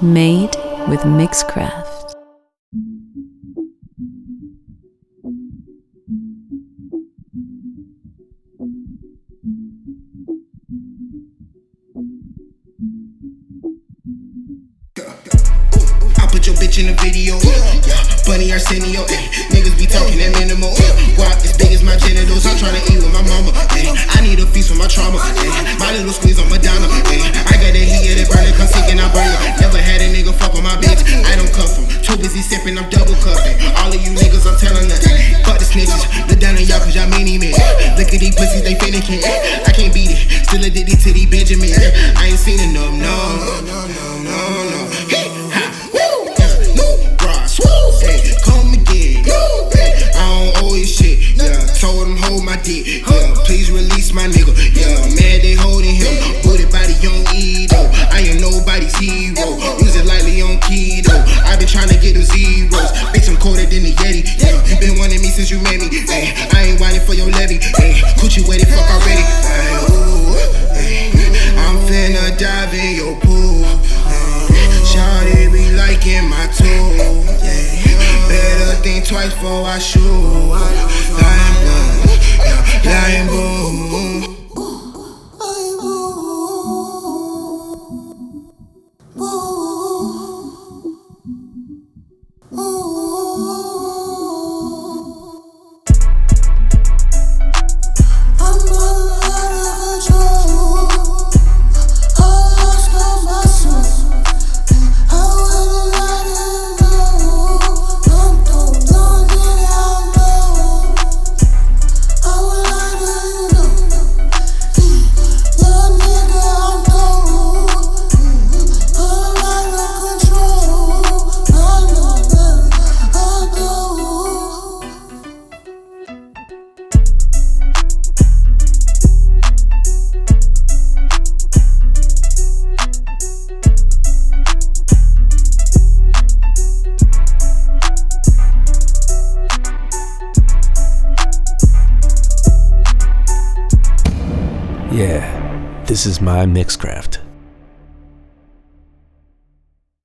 Made with Mixcraft. I put your bitch in the video. Funny Arsenio. Ay. Niggas be talking that minimal. Eh. Guap as big as my genitals. I'm tryna eat sipping, I'm double cuffing. All of you niggas, I'm telling nothing. Fuck the snitches. Look down on y'all cause y'all mini men. Look at these pussies, they finicking. I can't beat it. Still addicted to these Benjamin. I ain't seen enough, no. No, no, no, no. Hey, ha, woo. New bras, woo. Hey, come again. I don't owe you shit. Yeah, told hold my dick. Yeah, please release my nigga. Since you met me. Hey, I ain't whining for your levy. Hey, coochie waiting, fuck already. Hey, ooh, hey, I'm finna dive in your pool. Uh, Shawty be liking my tool. Better think twice before I shoot. Lying boom, lying boom. Yeah, this is my Mixcraft.